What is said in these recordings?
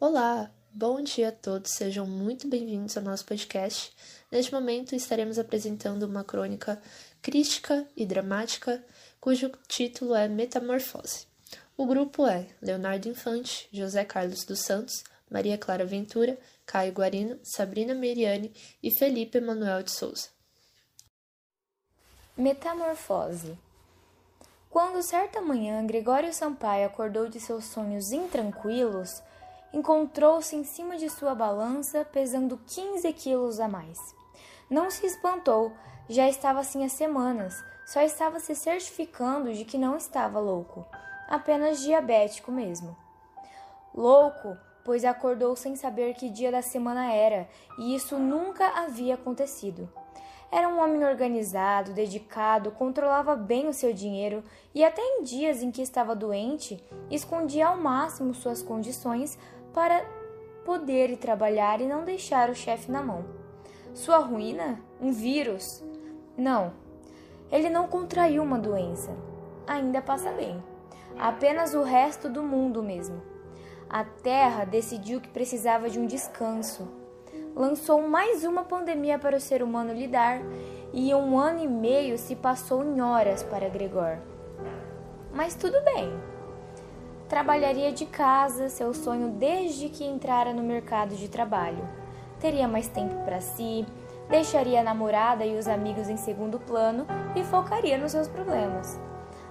Olá, bom dia a todos, sejam muito bem-vindos ao nosso podcast. Neste momento estaremos apresentando uma crônica crítica e dramática cujo título é Metamorfose. O grupo é Leonardo Infante, José Carlos dos Santos, Maria Clara Ventura, Caio Guarino, Sabrina Meriani e Felipe Emanuel de Souza. Metamorfose Quando certa manhã Gregório Sampaio acordou de seus sonhos intranquilos, encontrou-se em cima de sua balança pesando 15 quilos a mais. Não se espantou, já estava assim há semanas, só estava se certificando de que não estava louco, apenas diabético mesmo. Louco, pois acordou sem saber que dia da semana era, e isso nunca havia acontecido. Era um homem organizado, dedicado, controlava bem o seu dinheiro e, até em dias em que estava doente, escondia ao máximo suas condições para poder ir trabalhar e não deixar o chefe na mão. Sua ruína? Um vírus? Não. Ele não contraiu uma doença. Ainda passa bem. Apenas o resto do mundo mesmo. A Terra decidiu que precisava de um descanso. Lançou mais uma pandemia para o ser humano lidar e um ano e meio se passou em horas para Gregor. Mas tudo bem. Trabalharia de casa, seu sonho desde que entrara no mercado de trabalho. Teria mais tempo para si, deixaria a namorada e os amigos em segundo plano e focaria nos seus problemas.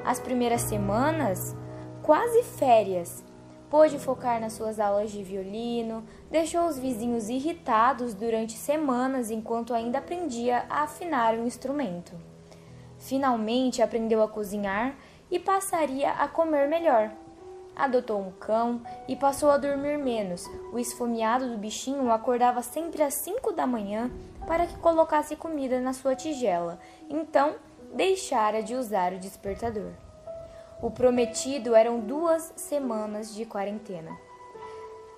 As primeiras semanas, quase férias, pôde focar nas suas aulas de violino, deixou os vizinhos irritados durante semanas enquanto ainda aprendia a afinar o instrumento. Finalmente aprendeu a cozinhar e passaria a comer melhor adotou um cão e passou a dormir menos. O esfomeado do bichinho acordava sempre às cinco da manhã para que colocasse comida na sua tigela. Então, deixara de usar o despertador. O prometido eram duas semanas de quarentena.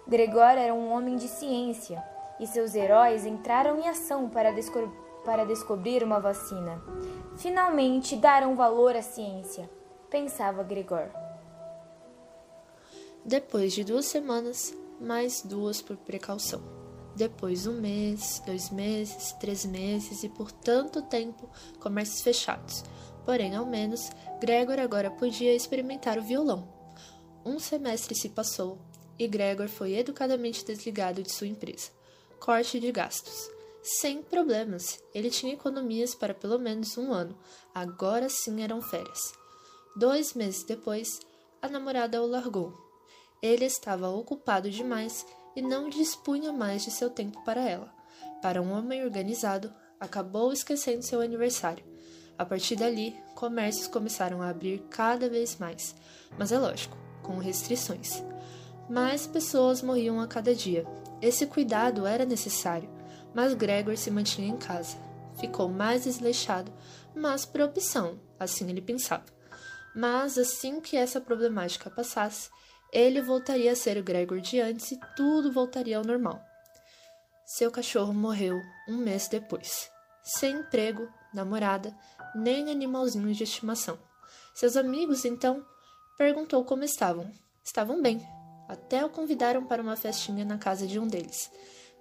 Gregor era um homem de ciência e seus heróis entraram em ação para, desco para descobrir uma vacina. Finalmente darão valor à ciência, pensava Gregor. Depois de duas semanas, mais duas por precaução. Depois um mês, dois meses, três meses e por tanto tempo comércios fechados. Porém, ao menos, Gregor agora podia experimentar o violão. Um semestre se passou e Gregor foi educadamente desligado de sua empresa. Corte de gastos. Sem problemas, ele tinha economias para pelo menos um ano. Agora sim eram férias. Dois meses depois, a namorada o largou ele estava ocupado demais e não dispunha mais de seu tempo para ela. Para um homem organizado, acabou esquecendo seu aniversário. A partir dali, comércios começaram a abrir cada vez mais, mas é lógico, com restrições. Mais pessoas morriam a cada dia. Esse cuidado era necessário, mas Gregor se mantinha em casa. Ficou mais desleixado, mas por opção, assim ele pensava. Mas assim que essa problemática passasse, ele voltaria a ser o Gregor de antes e tudo voltaria ao normal. Seu cachorro morreu um mês depois, sem emprego, namorada, nem animalzinho de estimação. Seus amigos, então, perguntou como estavam. Estavam bem. Até o convidaram para uma festinha na casa de um deles.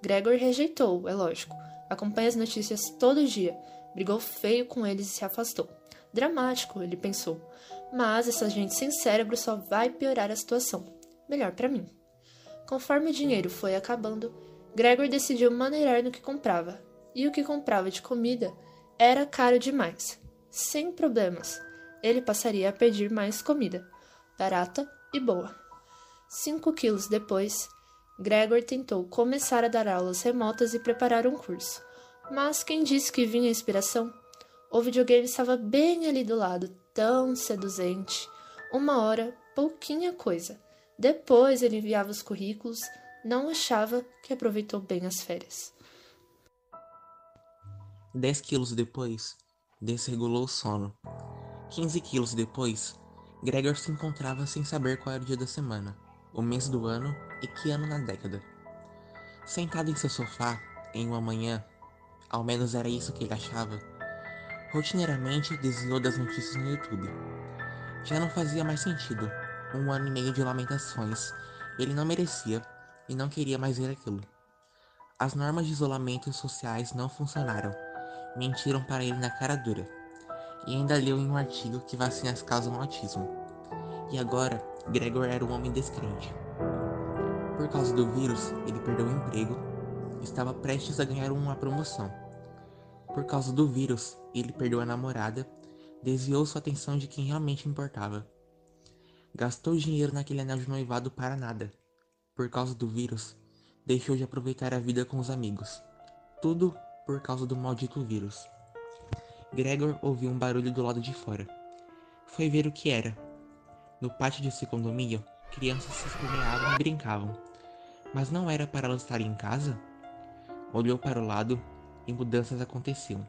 Gregor rejeitou, é lógico. Acompanha as notícias todo dia. Brigou feio com eles e se afastou. Dramático, ele pensou. Mas essa gente sem cérebro só vai piorar a situação. Melhor para mim. Conforme o dinheiro foi acabando, Gregor decidiu maneirar no que comprava. E o que comprava de comida era caro demais. Sem problemas, ele passaria a pedir mais comida, barata e boa. Cinco quilos depois, Gregor tentou começar a dar aulas remotas e preparar um curso. Mas quem disse que vinha inspiração? O videogame estava bem ali do lado, tão seduzente. Uma hora, pouquinha coisa. Depois ele enviava os currículos, não achava que aproveitou bem as férias. Dez quilos depois, desregulou o sono. Quinze quilos depois, Gregor se encontrava sem saber qual era o dia da semana, o mês do ano e que ano na década. Sentado em seu sofá, em uma manhã, ao menos era isso que ele achava, rotineiramente desviou das notícias no YouTube. Já não fazia mais sentido. Um ano e meio de lamentações. Ele não merecia. e não queria mais ver aquilo. As normas de isolamento sociais não funcionaram. Mentiram para ele na cara dura. E ainda leu em um artigo que vacinas causam autismo. E agora, Gregor era um homem descrente. Por causa do vírus, ele perdeu o emprego, estava prestes a ganhar uma promoção. Por causa do vírus, ele perdeu a namorada, desviou sua atenção de quem realmente importava. Gastou dinheiro naquele anel de noivado para nada. Por causa do vírus, deixou de aproveitar a vida com os amigos. Tudo por causa do maldito vírus. Gregor ouviu um barulho do lado de fora. Foi ver o que era. No pátio de seu condomínio, crianças se espremeavam e brincavam. Mas não era para elas estarem em casa? Olhou para o lado e mudanças aconteciam.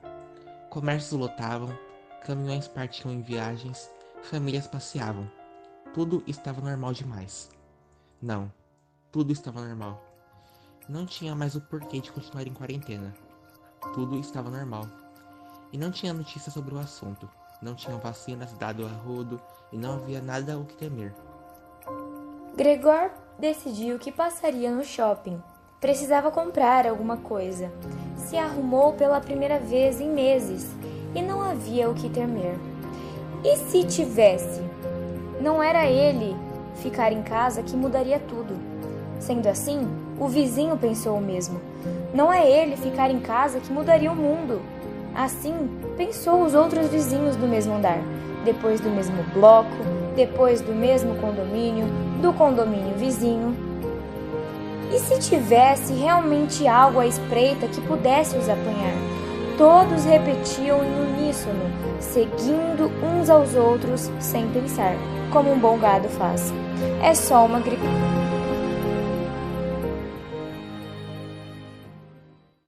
Comércios lotavam, caminhões partiam em viagens, famílias passeavam. Tudo estava normal demais. Não, tudo estava normal. Não tinha mais o porquê de continuar em quarentena. Tudo estava normal. E não tinha notícia sobre o assunto. Não tinham vacinas dado a rodo e não havia nada o que temer. Gregor decidiu que passaria no shopping. Precisava comprar alguma coisa. Se arrumou pela primeira vez em meses e não havia o que temer. E se tivesse? Não era ele ficar em casa que mudaria tudo. Sendo assim, o vizinho pensou o mesmo. Não é ele ficar em casa que mudaria o mundo. Assim, pensou os outros vizinhos do mesmo andar, depois do mesmo bloco, depois do mesmo condomínio, do condomínio vizinho. E se tivesse realmente algo à espreita que pudesse os apanhar? Todos repetiam em uníssono, seguindo uns aos outros sem pensar, como um bom gado faz. É só uma gripe.